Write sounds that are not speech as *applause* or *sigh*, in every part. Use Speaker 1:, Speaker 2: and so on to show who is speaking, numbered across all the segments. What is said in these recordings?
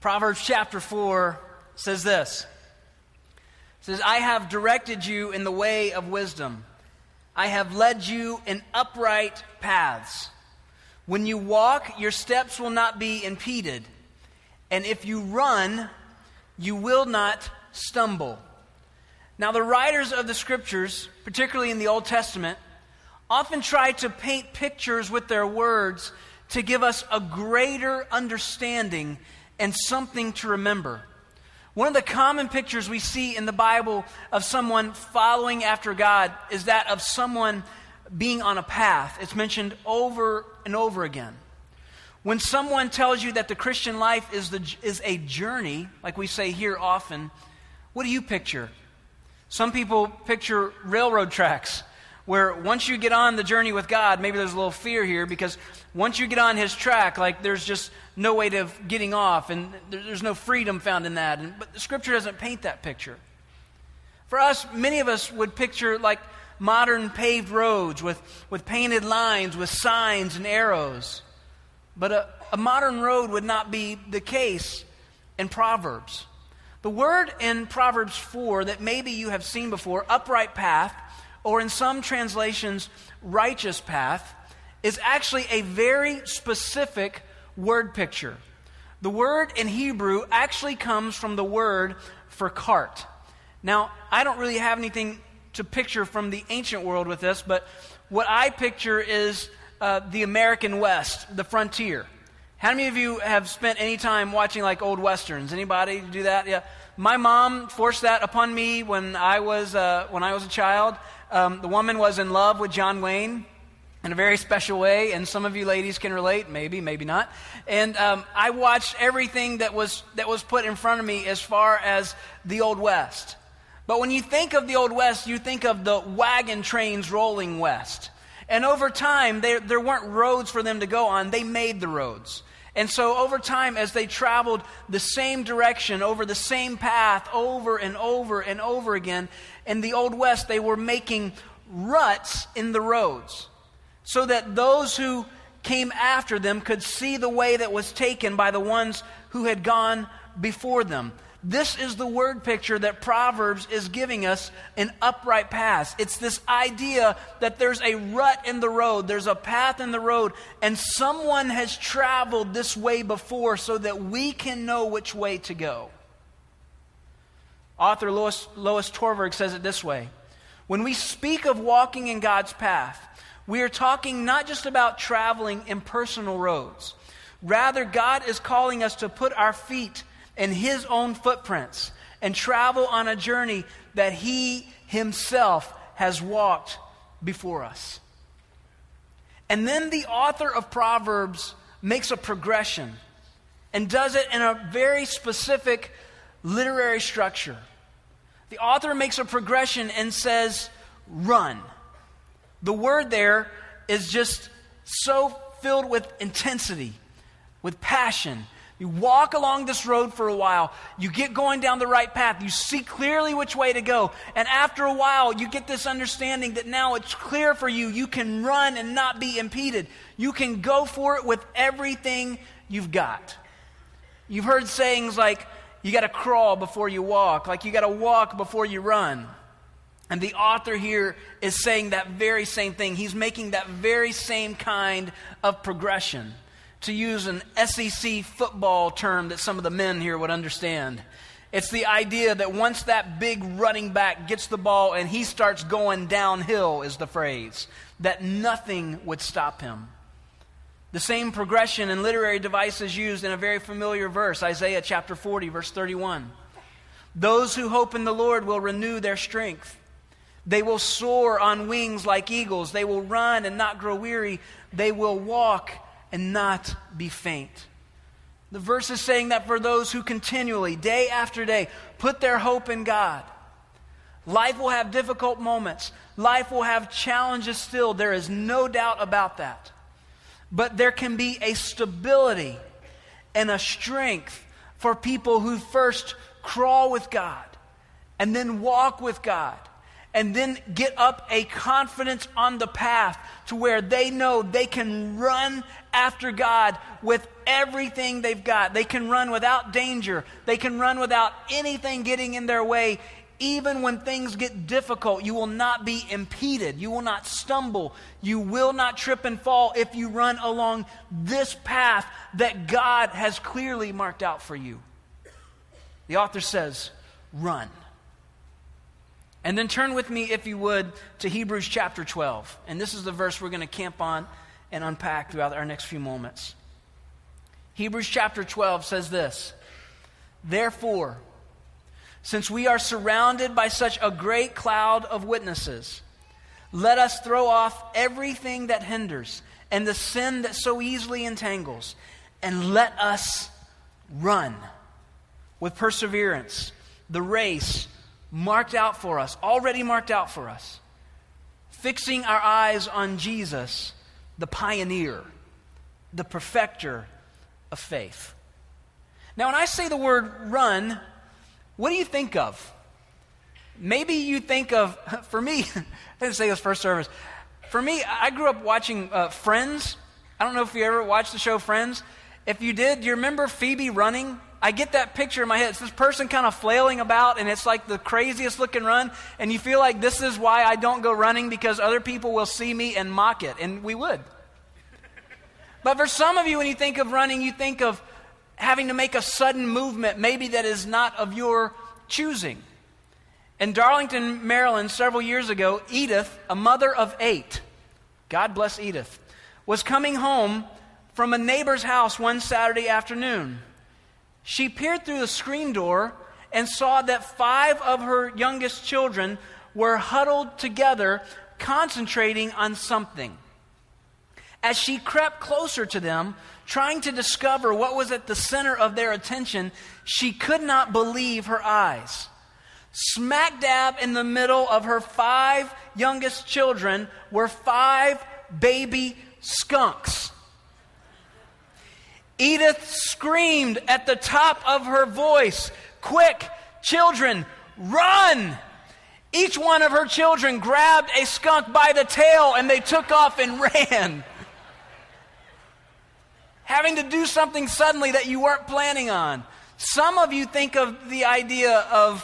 Speaker 1: Proverbs chapter 4 says this. Says, I have directed you in the way of wisdom. I have led you in upright paths. When you walk, your steps will not be impeded. And if you run, you will not stumble. Now, the writers of the scriptures, particularly in the Old Testament, often try to paint pictures with their words to give us a greater understanding and something to remember. One of the common pictures we see in the Bible of someone following after God is that of someone being on a path. It's mentioned over and over again. When someone tells you that the Christian life is, the, is a journey, like we say here often, what do you picture? Some people picture railroad tracks where once you get on the journey with God, maybe there's a little fear here because once you get on His track, like there's just no way of getting off, and there's no freedom found in that. And, but the Scripture doesn't paint that picture. For us, many of us would picture like modern paved roads with, with painted lines, with signs and arrows. But a, a modern road would not be the case in Proverbs. The word in Proverbs 4 that maybe you have seen before, upright path, or in some translations, righteous path, is actually a very specific word picture. The word in Hebrew actually comes from the word for cart. Now, I don't really have anything to picture from the ancient world with this, but what I picture is uh, the American West, the frontier. How many of you have spent any time watching like old westerns? Anybody do that? Yeah. My mom forced that upon me when I was uh, when I was a child. Um, the woman was in love with John Wayne in a very special way, and some of you ladies can relate, maybe, maybe not. And um, I watched everything that was that was put in front of me as far as the Old West. But when you think of the Old West, you think of the wagon trains rolling west. And over time, there, there weren't roads for them to go on, they made the roads. And so, over time, as they traveled the same direction, over the same path, over and over and over again, in the Old West, they were making ruts in the roads so that those who came after them could see the way that was taken by the ones who had gone before them. This is the word picture that Proverbs is giving us an upright path. It's this idea that there's a rut in the road, there's a path in the road, and someone has traveled this way before so that we can know which way to go. Author Lois, Lois Tverberg says it this way When we speak of walking in God's path, we are talking not just about traveling in personal roads. Rather, God is calling us to put our feet in his own footprints and travel on a journey that he himself has walked before us. And then the author of Proverbs makes a progression and does it in a very specific literary structure. The author makes a progression and says, run. The word there is just so filled with intensity, with passion, you walk along this road for a while. You get going down the right path. You see clearly which way to go. And after a while, you get this understanding that now it's clear for you. You can run and not be impeded. You can go for it with everything you've got. You've heard sayings like, you got to crawl before you walk, like you got to walk before you run. And the author here is saying that very same thing. He's making that very same kind of progression to use an SEC football term that some of the men here would understand. It's the idea that once that big running back gets the ball and he starts going downhill, is the phrase, that nothing would stop him. The same progression and literary devices used in a very familiar verse, Isaiah chapter 40, verse 31. Those who hope in the Lord will renew their strength. They will soar on wings like eagles. They will run and not grow weary. They will walk and not be faint. The verse is saying that for those who continually, day after day, put their hope in God, life will have difficult moments. Life will have challenges still. There is no doubt about that. But there can be a stability and a strength for people who first crawl with God and then walk with God and then get up a confidence on the path to where they know they can run after God with everything they've got. They can run without danger, they can run without anything getting in their way. Even when things get difficult, you will not be impeded. You will not stumble. You will not trip and fall if you run along this path that God has clearly marked out for you. The author says, run. And then turn with me, if you would, to Hebrews chapter 12. And this is the verse we're going to camp on and unpack throughout our next few moments. Hebrews chapter 12 says this Therefore, since we are surrounded by such a great cloud of witnesses, let us throw off everything that hinders and the sin that so easily entangles, and let us run with perseverance the race marked out for us, already marked out for us, fixing our eyes on Jesus, the pioneer, the perfecter of faith. Now, when I say the word run, what do you think of? Maybe you think of, *laughs* for me, *laughs* I didn't say this first service. For me, I grew up watching uh, Friends. I don't know if you ever watched the show Friends. If you did, do you remember Phoebe running? I get that picture in my head. It's this person kind of flailing about, and it's like the craziest looking run. And you feel like this is why I don't go running because other people will see me and mock it. And we would. But for some of you, when you think of running, you think of having to make a sudden movement, maybe that is not of your choosing. In Darlington, Maryland, several years ago, Edith, a mother of eight, God bless Edith, was coming home from a neighbor's house one Saturday afternoon. She peered through the screen door and saw that five of her youngest children were huddled together, concentrating on something. As she crept closer to them, trying to discover what was at the center of their attention, she could not believe her eyes. Smack dab in the middle of her five youngest children were five baby skunks. Edith screamed at the top of her voice, Quick, children, run! Each one of her children grabbed a skunk by the tail and they took off and *laughs* ran. Having to do something suddenly that you weren't planning on. Some of you think of the idea of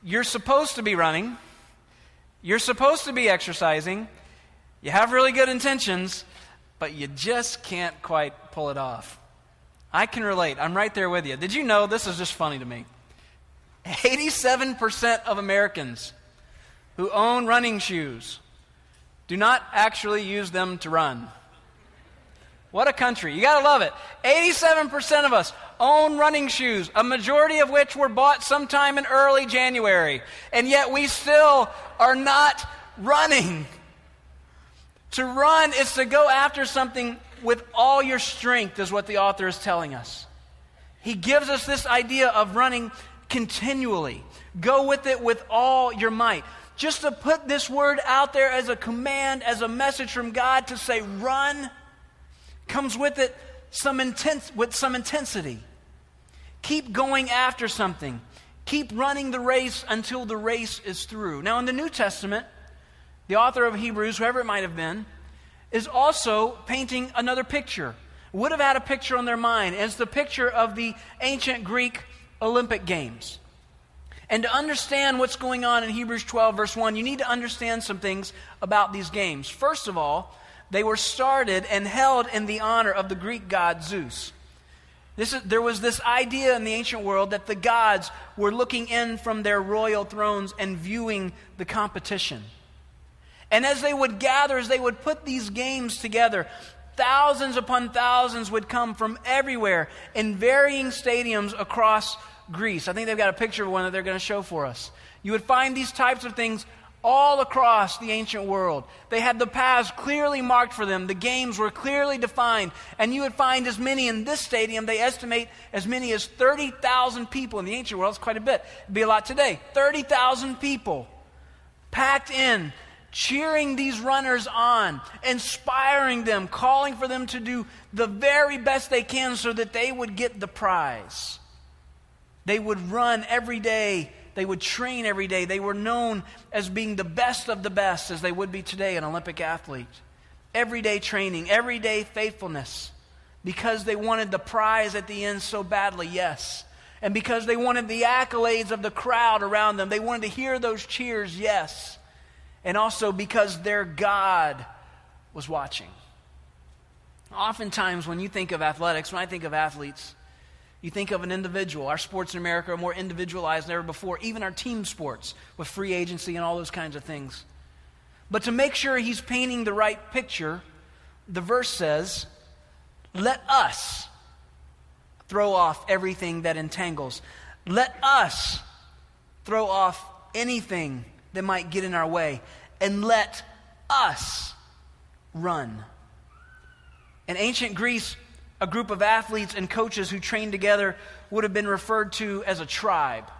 Speaker 1: you're supposed to be running, you're supposed to be exercising, you have really good intentions, but you just can't quite pull it off. I can relate. I'm right there with you. Did you know this is just funny to me? 87% of Americans who own running shoes do not actually use them to run. What a country. You got to love it. 87% of us own running shoes, a majority of which were bought sometime in early January. And yet we still are not running. To run is to go after something with all your strength, is what the author is telling us. He gives us this idea of running continually. Go with it with all your might. Just to put this word out there as a command, as a message from God to say, run, comes with it some intense, with some intensity. Keep going after something. Keep running the race until the race is through. Now, in the New Testament, the author of Hebrews, whoever it might have been, is also painting another picture. Would have had a picture on their mind. It's the picture of the ancient Greek Olympic Games. And to understand what's going on in Hebrews 12, verse 1, you need to understand some things about these games. First of all, they were started and held in the honor of the Greek god Zeus. Is, there was this idea in the ancient world that the gods were looking in from their royal thrones and viewing the competition. And as they would gather, as they would put these games together, thousands upon thousands would come from everywhere in varying stadiums across Greece. I think they've got a picture of one that they're going to show for us. You would find these types of things all across the ancient world. They had the paths clearly marked for them. The games were clearly defined. And you would find as many in this stadium, they estimate as many as 30,000 people. In the ancient world, it's quite a bit. It'd be a lot today. 30,000 people packed in cheering these runners on, inspiring them, calling for them to do the very best they can so that they would get the prize. They would run every day. They would train every day. They were known as being the best of the best, as they would be today, an Olympic athlete. Everyday training, everyday faithfulness. Because they wanted the prize at the end so badly, yes. And because they wanted the accolades of the crowd around them, they wanted to hear those cheers, yes. And also because their God was watching. Oftentimes, when you think of athletics, when I think of athletes, you think of an individual. Our sports in America are more individualized than ever before, even our team sports with free agency and all those kinds of things. But to make sure he's painting the right picture, the verse says, Let us throw off everything that entangles. Let us throw off anything that might get in our way. And let us run. In ancient Greece, a group of athletes and coaches who trained together would have been referred to as a tribe.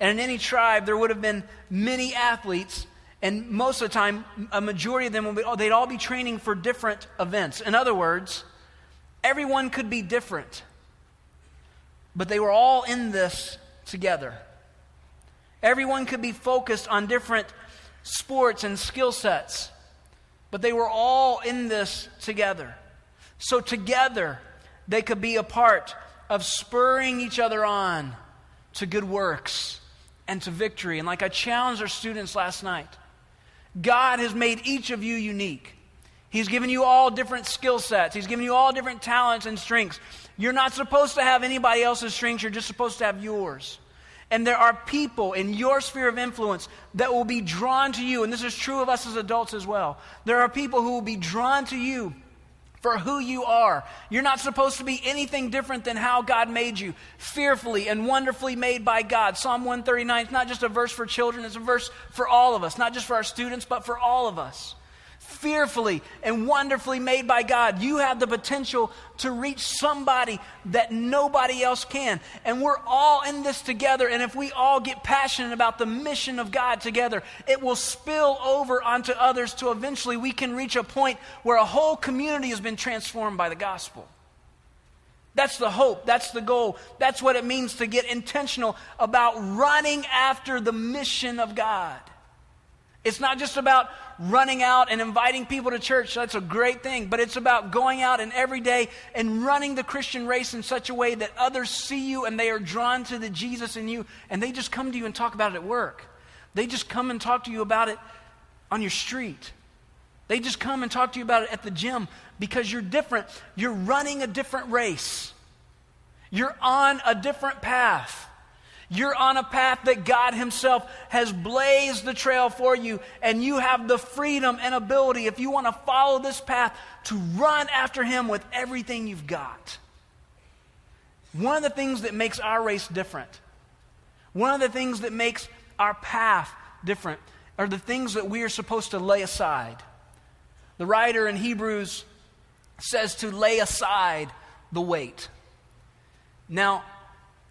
Speaker 1: And in any tribe, there would have been many athletes, and most of the time, a majority of them, would be, oh, they'd all be training for different events. In other words, everyone could be different, but they were all in this together. Everyone could be focused on different sports and skill sets, but they were all in this together. So together, they could be a part of spurring each other on to good works and to victory. And like I challenged our students last night, God has made each of you unique. He's given you all different skill sets. He's given you all different talents and strengths. You're not supposed to have anybody else's strengths, you're just supposed to have yours. And there are people in your sphere of influence that will be drawn to you, and this is true of us as adults as well. There are people who will be drawn to you for who you are. You're not supposed to be anything different than how God made you, fearfully and wonderfully made by God. Psalm 139 is not just a verse for children, it's a verse for all of us, not just for our students, but for all of us fearfully and wonderfully made by God. You have the potential to reach somebody that nobody else can. And we're all in this together. And if we all get passionate about the mission of God together, it will spill over onto others to eventually we can reach a point where a whole community has been transformed by the gospel. That's the hope. That's the goal. That's what it means to get intentional about running after the mission of God. It's not just about running out and inviting people to church. That's a great thing. But it's about going out and every day and running the Christian race in such a way that others see you and they are drawn to the Jesus in you and they just come to you and talk about it at work. They just come and talk to you about it on your street. They just come and talk to you about it at the gym because you're different. You're running a different race. You're on a different path. You're on a path that God Himself has blazed the trail for you, and you have the freedom and ability, if you want to follow this path, to run after Him with everything you've got. One of the things that makes our race different, one of the things that makes our path different, are the things that we are supposed to lay aside. The writer in Hebrews says to lay aside the weight. Now,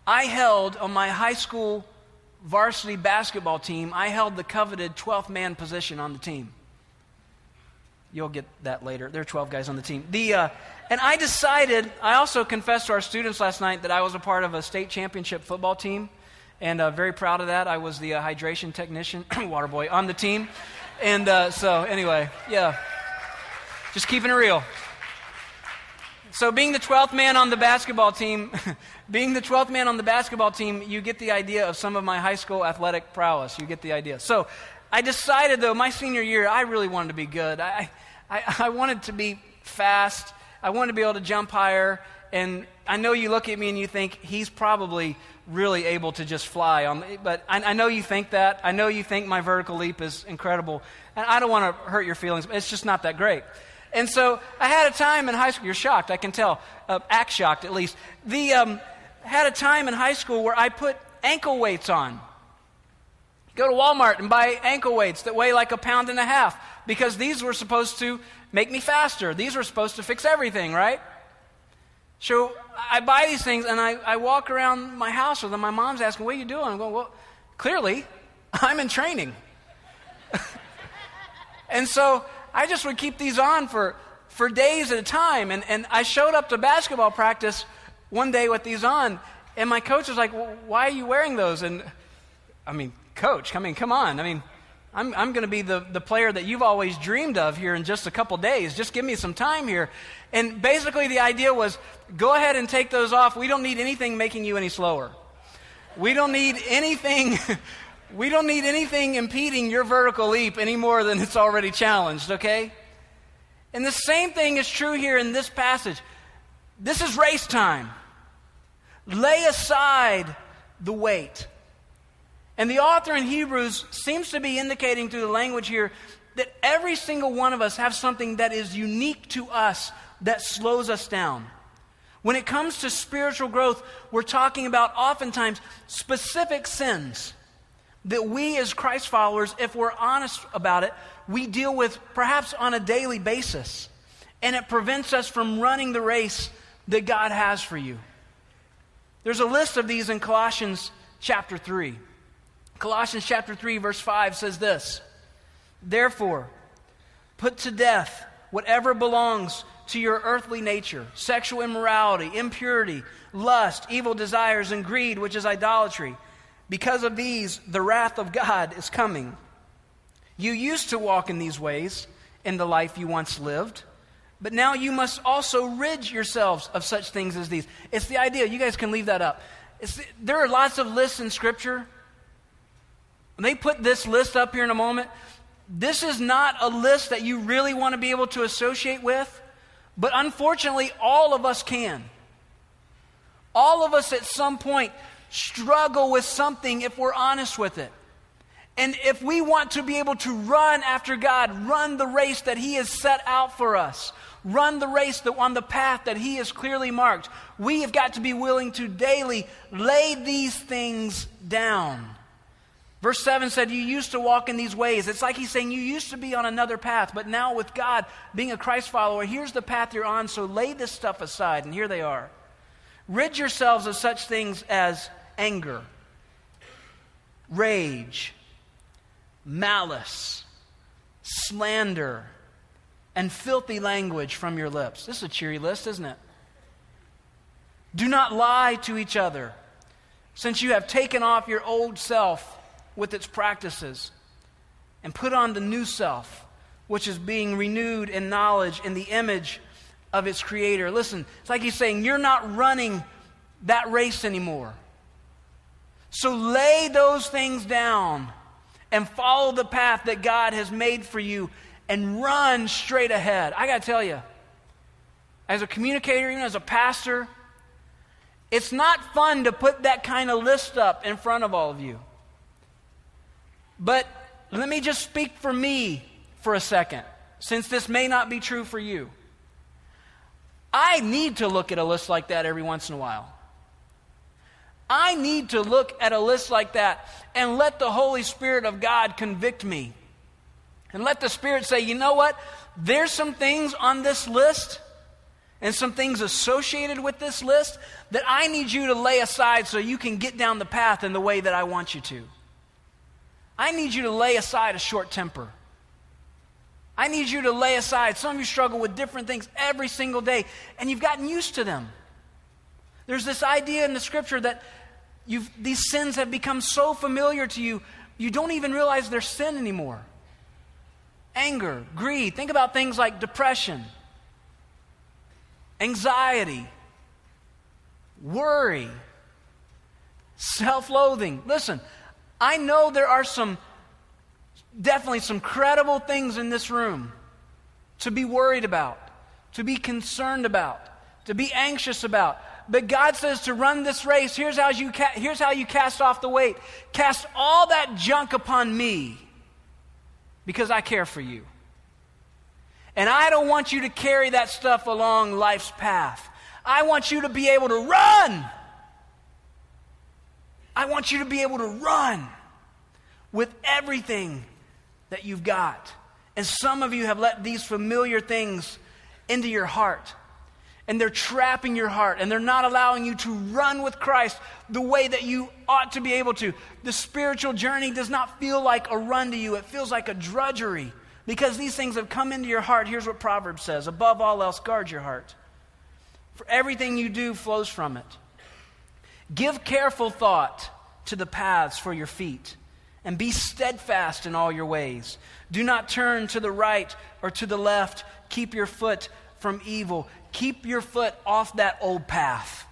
Speaker 1: I held on my high school varsity basketball team, I held the coveted 12th man position on the team. You'll get that later. There are 12 guys on the team. The, uh, and I decided, I also confessed to our students last night that I was a part of a state championship football team. And uh, very proud of that. I was the uh, hydration technician, *coughs* water boy, on the team. And uh, so, anyway, yeah. Just keeping it real. So, being the 12th man on the basketball team, *laughs* being the 12th man on the basketball team, you get the idea of some of my high school athletic prowess. You get the idea. So, I decided, though, my senior year, I really wanted to be good. I, I, *laughs* I wanted to be fast. I wanted to be able to jump higher. And I know you look at me and you think he's probably really able to just fly on. But I, I know you think that. I know you think my vertical leap is incredible. And I don't want to hurt your feelings, but it's just not that great. And so I had a time in high school, you're shocked, I can tell, uh, act shocked at least. The, um, had a time in high school where I put ankle weights on. Go to Walmart and buy ankle weights that weigh like a pound and a half because these were supposed to make me faster. These were supposed to fix everything, right? So I buy these things and I, I walk around my house with them. My mom's asking, What are you doing? I'm going, Well, clearly, *laughs* I'm in training. *laughs* and so I just would keep these on for, for days at a time. And, and I showed up to basketball practice one day with these on, and my coach was like, well, Why are you wearing those? And I mean, coach, I mean, come on. I mean, I'm, I'm going to be the, the player that you've always dreamed of here in just a couple days. Just give me some time here. And basically, the idea was go ahead and take those off. We don't need anything making you any slower. We don't need anything. *laughs* we don't need anything impeding your vertical leap any more than it's already challenged, okay? And the same thing is true here in this passage. This is race time. Lay aside the weight. And the author in Hebrews seems to be indicating through the language here that every single one of us have something that is unique to us that slows us down. When it comes to spiritual growth, we're talking about oftentimes specific sins that we as Christ followers, if we're honest about it, we deal with perhaps on a daily basis. And it prevents us from running the race that God has for you. There's a list of these in Colossians chapter 3. Colossians chapter 3 verse 5 says this. Therefore, put to death whatever belongs to your earthly nature sexual immorality, impurity, lust, evil desires, and greed, which is idolatry. Because of these, the wrath of God is coming. You used to walk in these ways in the life you once lived, but now you must also rid yourselves of such things as these. It's the idea, you guys can leave that up. It's, there are lots of lists in Scripture. they put this list up here in a moment. This is not a list that you really want to be able to associate with, but unfortunately, all of us can. All of us at some point struggle with something if we're honest with it. And if we want to be able to run after God, run the race that He has set out for us, run the race that, on the path that He has clearly marked, we have got to be willing to daily lay these things down. Verse 7 said, You used to walk in these ways. It's like he's saying, You used to be on another path, but now with God, being a Christ follower, here's the path you're on, so lay this stuff aside. And here they are. Rid yourselves of such things as anger, rage, malice, slander, and filthy language from your lips. This is a cheery list, isn't it? Do not lie to each other, since you have taken off your old self with its practices and put on the new self, which is being renewed in knowledge in the image of its creator. Listen, it's like he's saying, You're not running that race anymore. So lay those things down and follow the path that God has made for you and run straight ahead. I got to tell you, as a communicator, even as a pastor, it's not fun to put that kind of list up in front of all of you. But let me just speak for me for a second, since this may not be true for you. I need to look at a list like that every once in a while. I need to look at a list like that and let the Holy Spirit of God convict me. And let the Spirit say, you know what? There's some things on this list and some things associated with this list that I need you to lay aside so you can get down the path in the way that I want you to. I need you to lay aside a short temper. I need you to lay aside. Some of you struggle with different things every single day, and you've gotten used to them. There's this idea in the scripture that these sins have become so familiar to you, you don't even realize they're sin anymore. Anger, greed. Think about things like depression, anxiety, worry, self loathing. Listen, I know there are some, definitely some credible things in this room to be worried about, to be concerned about, to be anxious about. But God says to run this race, here's how you, ca- here's how you cast off the weight. Cast all that junk upon me because I care for you. And I don't want you to carry that stuff along life's path. I want you to be able to run I want you to be able to run with everything that you've got. And some of you have let these familiar things into your heart. And they're trapping your heart and they're not allowing you to run with Christ the way that you ought to be able to. The spiritual journey does not feel like a run to you, it feels like a drudgery because these things have come into your heart. Here's what Proverbs says Above all else, guard your heart, for everything you do flows from it. Give careful thought to the paths for your feet, and be steadfast in all your ways. Do not turn to the right or to the left. Keep your foot from evil. Keep your foot off that old path.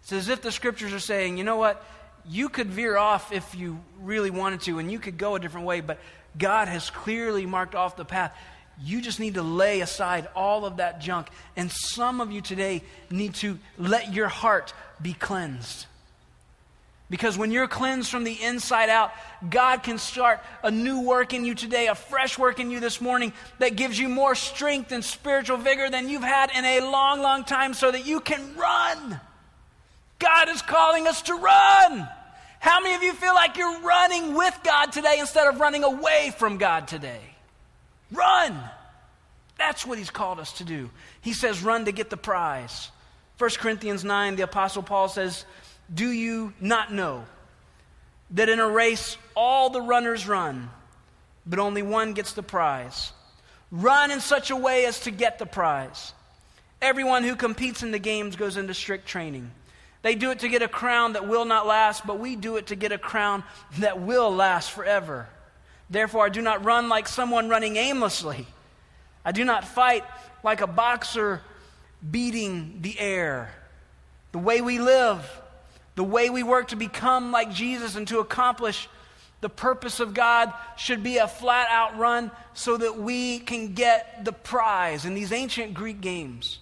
Speaker 1: It's as if the scriptures are saying, you know what? You could veer off if you really wanted to, and you could go a different way, but God has clearly marked off the path. You just need to lay aside all of that junk. And some of you today need to let your heart be cleansed. Because when you're cleansed from the inside out, God can start a new work in you today, a fresh work in you this morning that gives you more strength and spiritual vigor than you've had in a long, long time so that you can run. God is calling us to run. How many of you feel like you're running with God today instead of running away from God today? Run. That's what He's called us to do. He says, run to get the prize. 1 Corinthians 9, the Apostle Paul says, Do you not know that in a race all the runners run, but only one gets the prize? Run in such a way as to get the prize. Everyone who competes in the games goes into strict training. They do it to get a crown that will not last, but we do it to get a crown that will last forever. Therefore, I do not run like someone running aimlessly. I do not fight like a boxer beating the air. The way we live, the way we work to become like Jesus and to accomplish the purpose of God should be a flat out run so that we can get the prize in these ancient Greek games.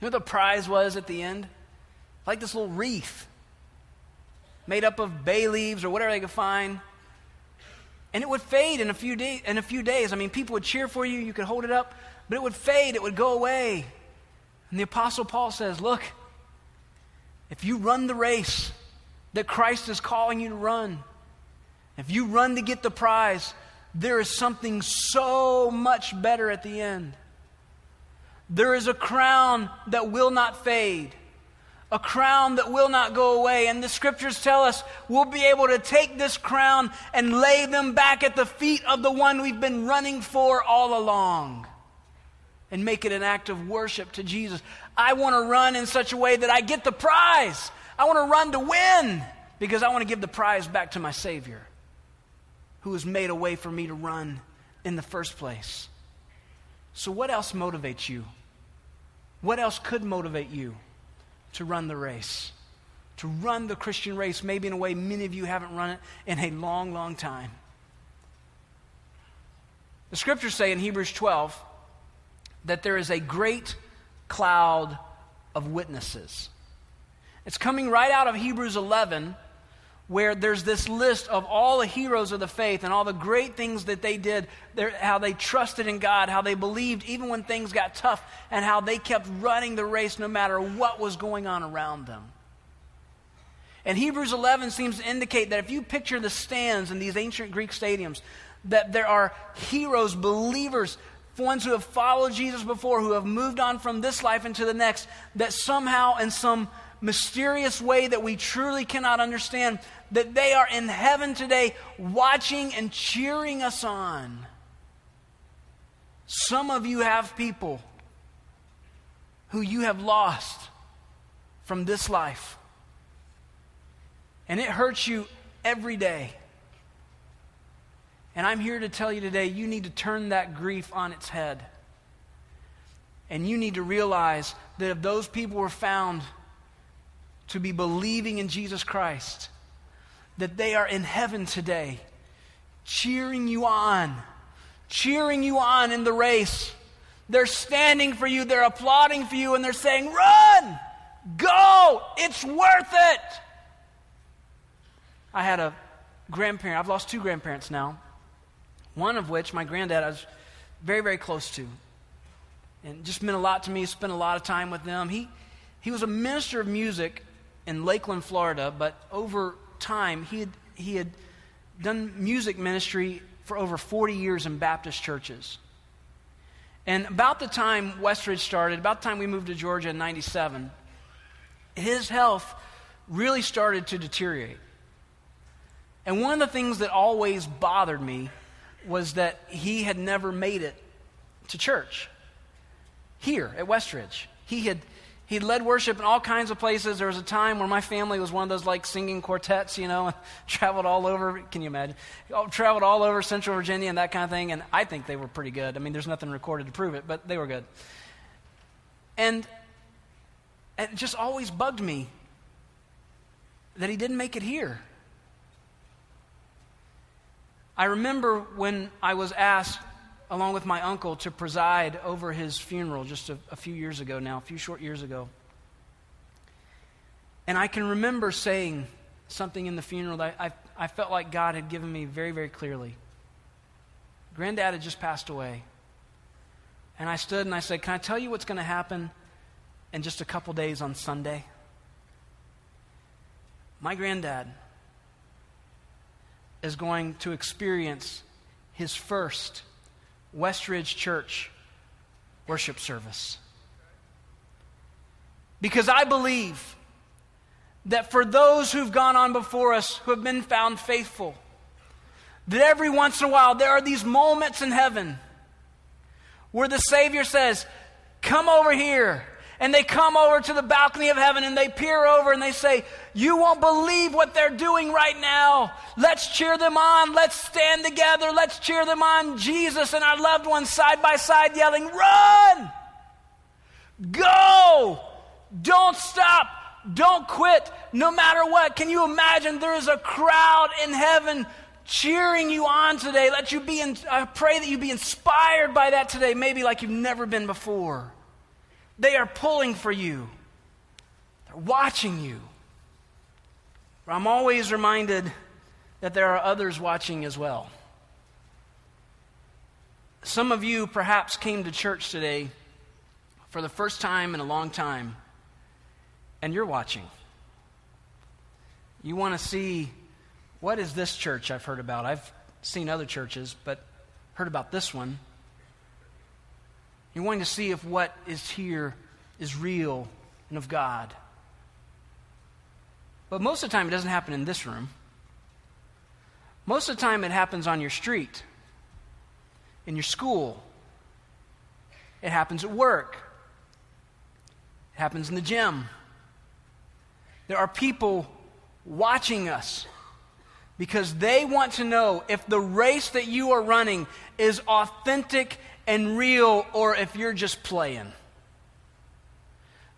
Speaker 1: You know what the prize was at the end? Like this little wreath made up of bay leaves or whatever they could find. And it would fade in a few, day, in a few days. I mean, people would cheer for you, you could hold it up, but it would fade, it would go away. And the Apostle Paul says, Look, if you run the race that Christ is calling you to run, if you run to get the prize, there is something so much better at the end. There is a crown that will not fade a crown that will not go away. And the scriptures tell us we'll be able to take this crown and lay them back at the feet of the one we've been running for all along and make it an act of worship to Jesus. I want to run in such a way that I get the prize. I want to run to win because I want to give the prize back to my Savior who has made a way for me to run in the first place. So, what else motivates you? What else could motivate you? to run the race, to run the Christian race, maybe in a way many of you haven't run it in a long, long time. The scriptures say in Hebrews 12 that there is a great cloud of witnesses. It's coming right out of Hebrews 11 where there's this list of all the heroes of the faith and all the great things that they did, how they trusted in God, how they believed even when things got tough, and how they kept running the race no matter what was going on around them. And Hebrews 11 seems to indicate that if you picture the stands in these ancient Greek stadiums, that there are heroes, believers, ones who have followed Jesus before, who have moved on from this life into the next, that somehow in some mysterious way that we truly cannot understand, that they are in heaven today watching and cheering us on. Some of you have people who you have lost from this life. And it hurts you every day. And I'm here to tell you today you need to turn that grief on its head. And you need to realize that if those people were found to be believing in Jesus Christ, that they are in heaven today, cheering you on, cheering you on in the race. They're standing for you, they're applauding for you, and they're saying, Run! Go! It's worth it! I had a grandparent, I've lost two grandparents now, one of which my granddad I was very, very close to. And just meant a lot to me, spent a lot of time with them. He, he was a minister of music in Lakeland, Florida, but over time, he had, he had done music ministry for over 40 years in Baptist churches. And about the time Westridge started, about the time we moved to Georgia in 97, his health really started to deteriorate. And one of the things that always bothered me was that he had never made it to church here at Westridge. He had He led worship in all kinds of places. There was a time where my family was one of those like singing quartets, you know, and *laughs* traveled all over. Can you imagine? Oh, traveled all over Central Virginia and that kind of thing. And I think they were pretty good. I mean, there's nothing recorded to prove it, but they were good. And it just always bugged me that he didn't make it here. I remember when I was asked along with my uncle, to preside over his funeral just a, a few years ago now, a few short years ago. And I can remember saying something in the funeral that I, I, felt like God had given me very, very clearly. Granddad had just passed away. And I stood and I said, Can I tell you what's going to happen in just a couple days on Sunday? My granddad is going to experience his first Westridge Church worship service. Because I believe that for those who've gone on before us, who have been found faithful, that every once in a while there are these moments in heaven where the Savior says, Come over here and they come over to the balcony of heaven and they peer over and they say, You won't believe what they're doing right now. Let's cheer them on. Let's stand together. Let's cheer them on. Jesus and our loved ones side by side yelling, Run! Go! Don't stop. Don't quit. No matter what. Can you imagine there is a crowd in heaven cheering you on today? Let you be in, I pray that you be inspired by that today, maybe like you've never been before. They are pulling for you, they're watching you. I'm always reminded that there are others watching as well. Some of you perhaps came to church today for the first time in a long time, and you're watching. You want to see what is this church I've heard about? I've seen other churches, but heard about this one. You're wanting to see if what is here is real and of God. But most of the time, it doesn't happen in this room. Most of the time, it happens on your street, in your school. It happens at work. It happens in the gym. There are people watching us because they want to know if the race that you are running is authentic and real or if you're just playing.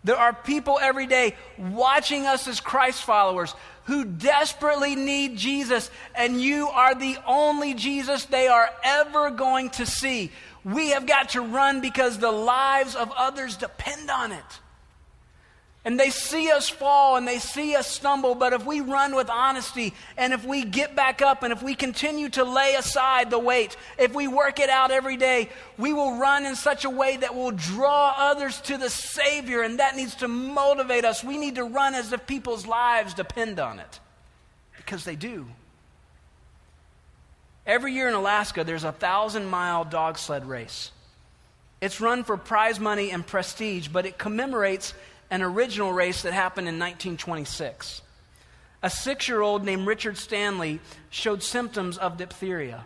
Speaker 1: There are people every day watching us as Christ followers who desperately need Jesus, and you are the only Jesus they are ever going to see. We have got to run because the lives of others depend on it. And they see us fall and they see us stumble, but if we run with honesty and if we get back up and if we continue to lay aside the weight, if we work it out every day, we will run in such a way that will draw others to the Savior, and that needs to motivate us. We need to run as if people's lives depend on it, because they do. Every year in Alaska, there's a thousand mile dog sled race. It's run for prize money and prestige, but it commemorates an original race that happened in 1926. A six year old named Richard Stanley showed symptoms of diphtheria,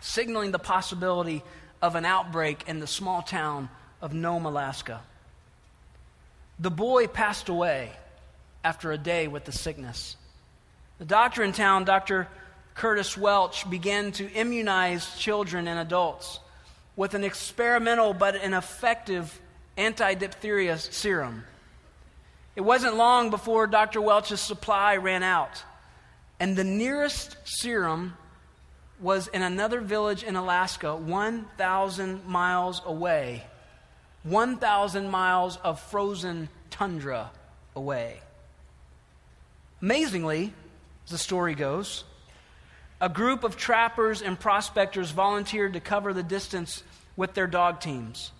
Speaker 1: signaling the possibility of an outbreak in the small town of Nome, Alaska. The boy passed away after a day with the sickness. The doctor in town, Dr. Curtis Welch, began to immunize children and adults with an experimental but an effective anti diphtheria serum. It wasn't long before Dr. Welch's supply ran out, and the nearest serum was in another village in Alaska, 1,000 miles away. 1,000 miles of frozen tundra away. Amazingly, as the story goes, a group of trappers and prospectors volunteered to cover the distance with their dog teams.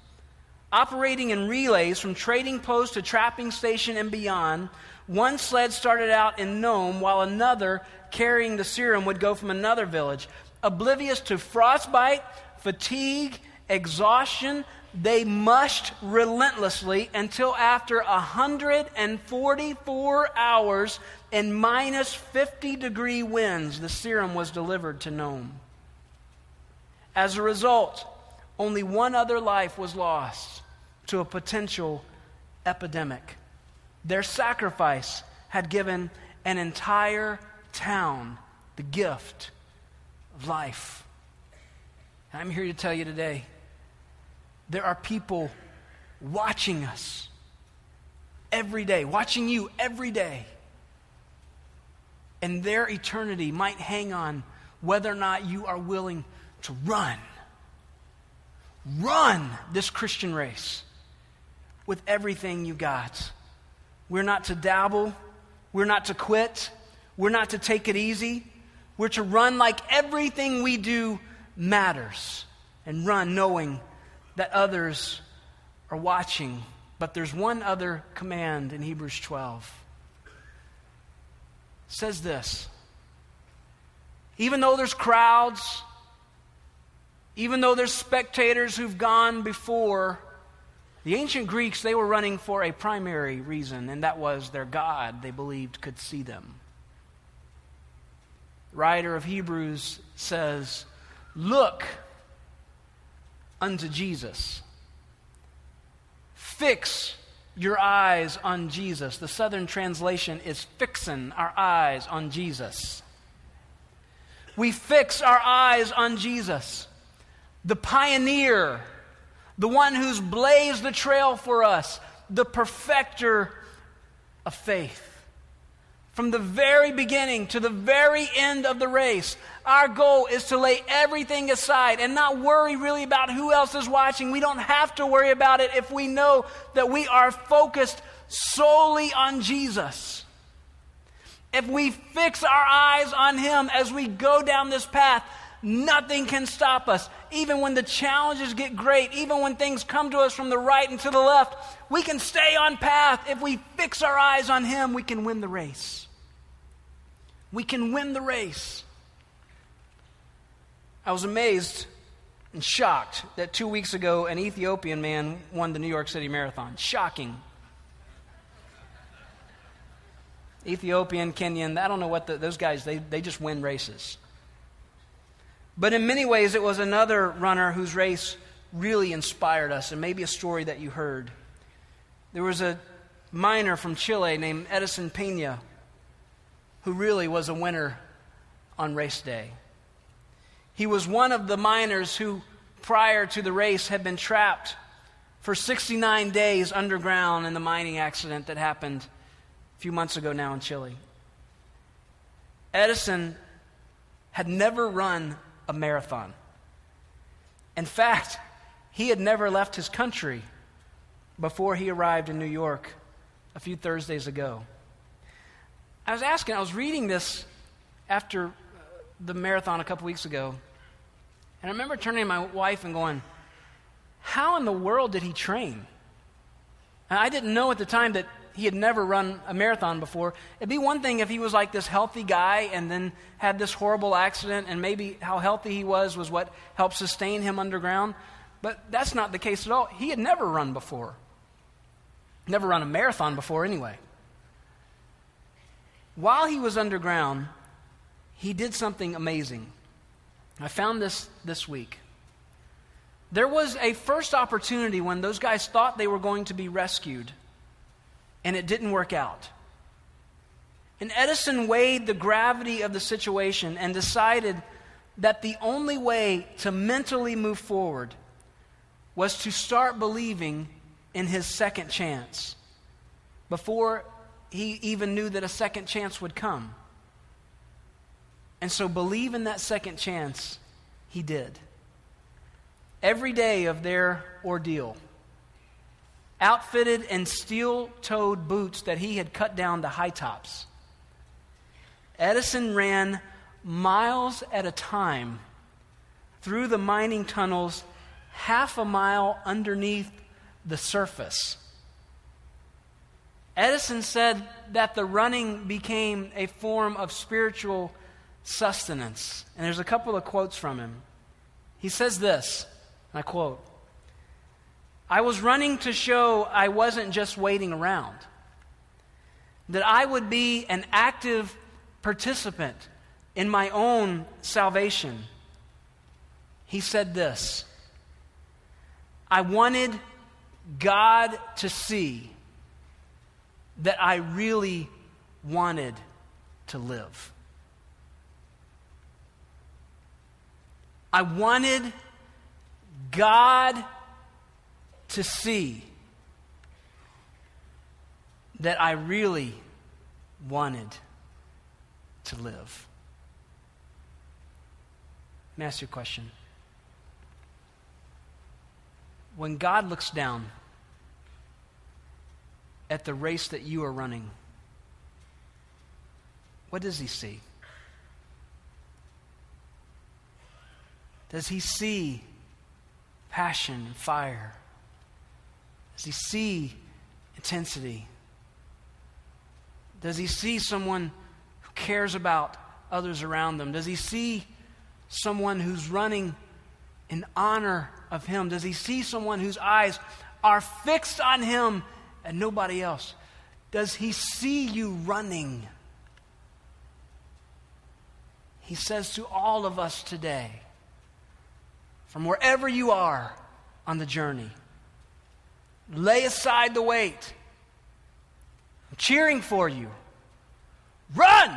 Speaker 1: Operating in relays from trading post to trapping station and beyond, one sled started out in Nome while another, carrying the serum, would go from another village. Oblivious to frostbite, fatigue, exhaustion, they mushed relentlessly until after 144 hours in minus 50 degree winds, the serum was delivered to Nome. As a result, only one other life was lost to a potential epidemic. Their sacrifice had given an entire town the gift of life. I'm here to tell you today there are people watching us every day, watching you every day. And their eternity might hang on whether or not you are willing to run. Run this Christian race with everything you got. We're not to dabble, we're not to quit, we're not to take it easy. We're to run like everything we do matters and run knowing that others are watching. But there's one other command in Hebrews 12. It says this. Even though there's crowds, even though there's spectators who've gone before, the ancient Greeks, they were running for a primary reason, and that was their God, they believed, could see them. The writer of Hebrews says, Look unto Jesus. Fix your eyes on Jesus. The southern translation is fixing our eyes on Jesus. We fix our eyes on Jesus, the pioneer, the one who's blazed the trail for us, the perfecter of faith. From the very beginning to the very end of the race, our goal is to lay everything aside and not worry really about who else is watching. We don't have to worry about it if we know that we are focused solely on Jesus. If we fix our eyes on Him as we go down this path, nothing can stop us. Even when the challenges get great, even when things come to us from the right and to the left, we can stay on path. If we fix our eyes on Him, we can win the race. We can win the race. I was amazed and shocked that two weeks ago an Ethiopian man won the New York City Marathon. Shocking. Ethiopian, Kenyan, I don't know what the, those guys, they, they just win races. But in many ways, it was another runner whose race really inspired us, and maybe a story that you heard. There was a miner from Chile named Edison Pena who really was a winner on race day. He was one of the miners who, prior to the race, had been trapped for 69 days underground in the mining accident that happened a few months ago now in Chile. Edison had never run a marathon. In fact, he had never left his country before he arrived in New York a few Thursdays ago. I was asking, I was reading this after uh, the marathon a couple weeks ago, and I remember turning to my wife and going, How in the world did he train? And I didn't know at the time that he had never run a marathon before. It'd be one thing if he was like this healthy guy and then had this horrible accident, and maybe how healthy he was was what helped sustain him underground. But that's not the case at all. He had never run before, never run a marathon before, anyway. While he was underground, he did something amazing. I found this this week. There was a first opportunity when those guys thought they were going to be rescued, and it didn't work out. And Edison weighed the gravity of the situation and decided that the only way to mentally move forward was to start believing in his second chance before he even knew that a second chance would come. And so, believe in that second chance, he did. Every day of their ordeal, outfitted in steel toed boots that he had cut down to high tops, Edison ran miles at a time through the mining tunnels half a mile underneath the surface Edison said that the running became a form of spiritual sustenance. And there's a couple of quotes from him. He says this, and I quote I was running to show I wasn't just waiting around, that I would be an active participant in my own salvation. He said this I wanted God to see that I really wanted to live. I wanted God to see that I really wanted to live. Let me ask you a question. When God looks down at the race that you are running, what does he see? Does he see passion and fire? Does he see intensity? Does he see someone who cares about others around them? Does he see someone who's running in honor of him? Does he see someone whose eyes are fixed on him and nobody else? Does he see you running? He says to all of us today, from wherever you are on the journey, lay aside the weight. I'm cheering for you. Run!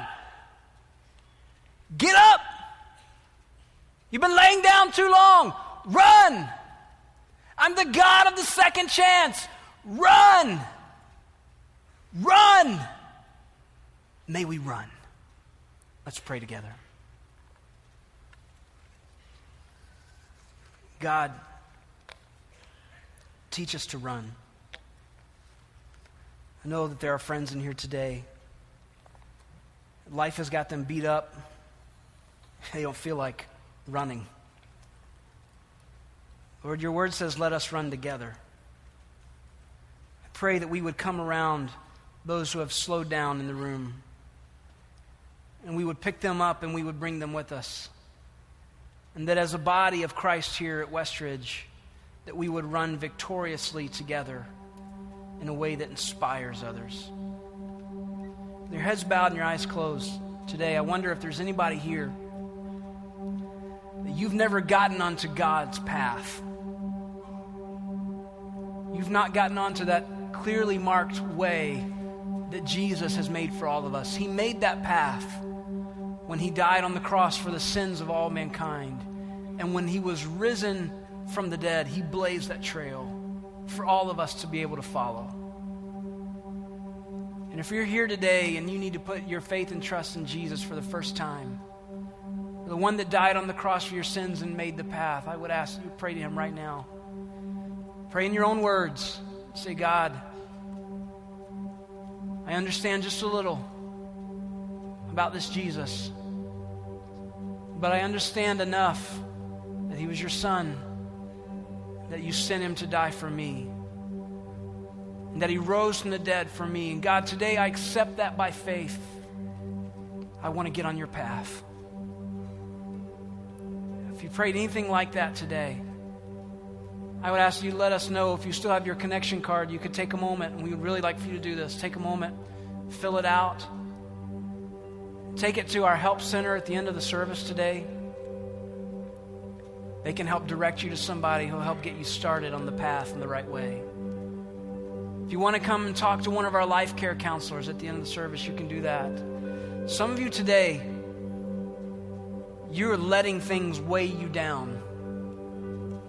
Speaker 1: Get up! You've been laying down too long. Run! I'm the God of the second chance. Run! Run! May we run. Let's pray together. God, teach us to run. I know that there are friends in here today. Life has got them beat up. They don't feel like running. Lord, your word says, let us run together. I pray that we would come around those who have slowed down in the room, and we would pick them up and we would bring them with us. And that as a body of Christ here at Westridge, that we would run victoriously together in a way that inspires others. With your heads bowed and your eyes closed today, I wonder if there's anybody here that you've never gotten onto God's path. You've not gotten onto that clearly marked way that Jesus has made for all of us. He made that path when he died on the cross for the sins of all mankind. And when he was risen from the dead, he blazed that trail for all of us to be able to follow. And if you're here today and you need to put your faith and trust in Jesus for the first time, the one that died on the cross for your sins and made the path, I would ask you to pray to him right now. Pray in your own words. Say, God, I understand just a little about this Jesus, but I understand enough that he was your son, that you sent him to die for me, and that he rose from the dead for me. And God, today I accept that by faith. I want to get on your path. If you prayed anything like that today, I would ask you to let us know if you still have your connection card. You could take a moment, and we would really like for you to do this. Take a moment, fill it out, take it to our help center at the end of the service today. They can help direct you to somebody who'll help get you started on the path in the right way. If you want to come and talk to one of our life care counselors at the end of the service, you can do that. Some of you today, you're letting things weigh you down.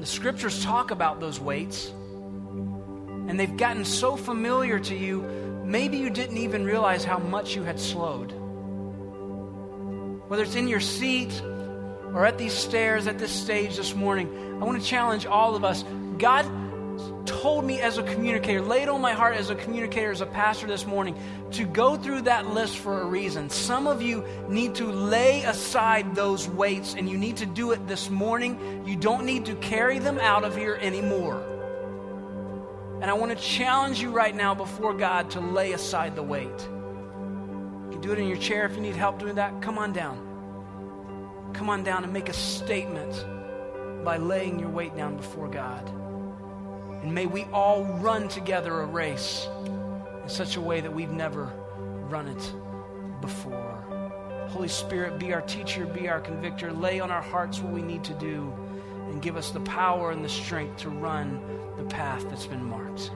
Speaker 1: The scriptures talk about those weights, and they've gotten so familiar to you, maybe you didn't even realize how much you had slowed. Whether it's in your seat or at these stairs, at this stage this morning, I want to challenge all of us. God told me as a communicator, laid on my heart as a communicator, as a pastor this morning, to go through that list for a reason. Some of you need to lay aside those weights, and you need to do it this morning. You don't need to carry them out of here anymore. And I want to challenge you right now before God to lay aside the weight. You can do it in your chair if you need help doing that. Come on down. Come on down and make a statement by laying your weight down before God. And may we all run together a race in such a way that we've never run it before. Holy Spirit, be our teacher, be our convictor. Lay on our hearts what we need to do and give us the power and the strength to run the path that's been marked.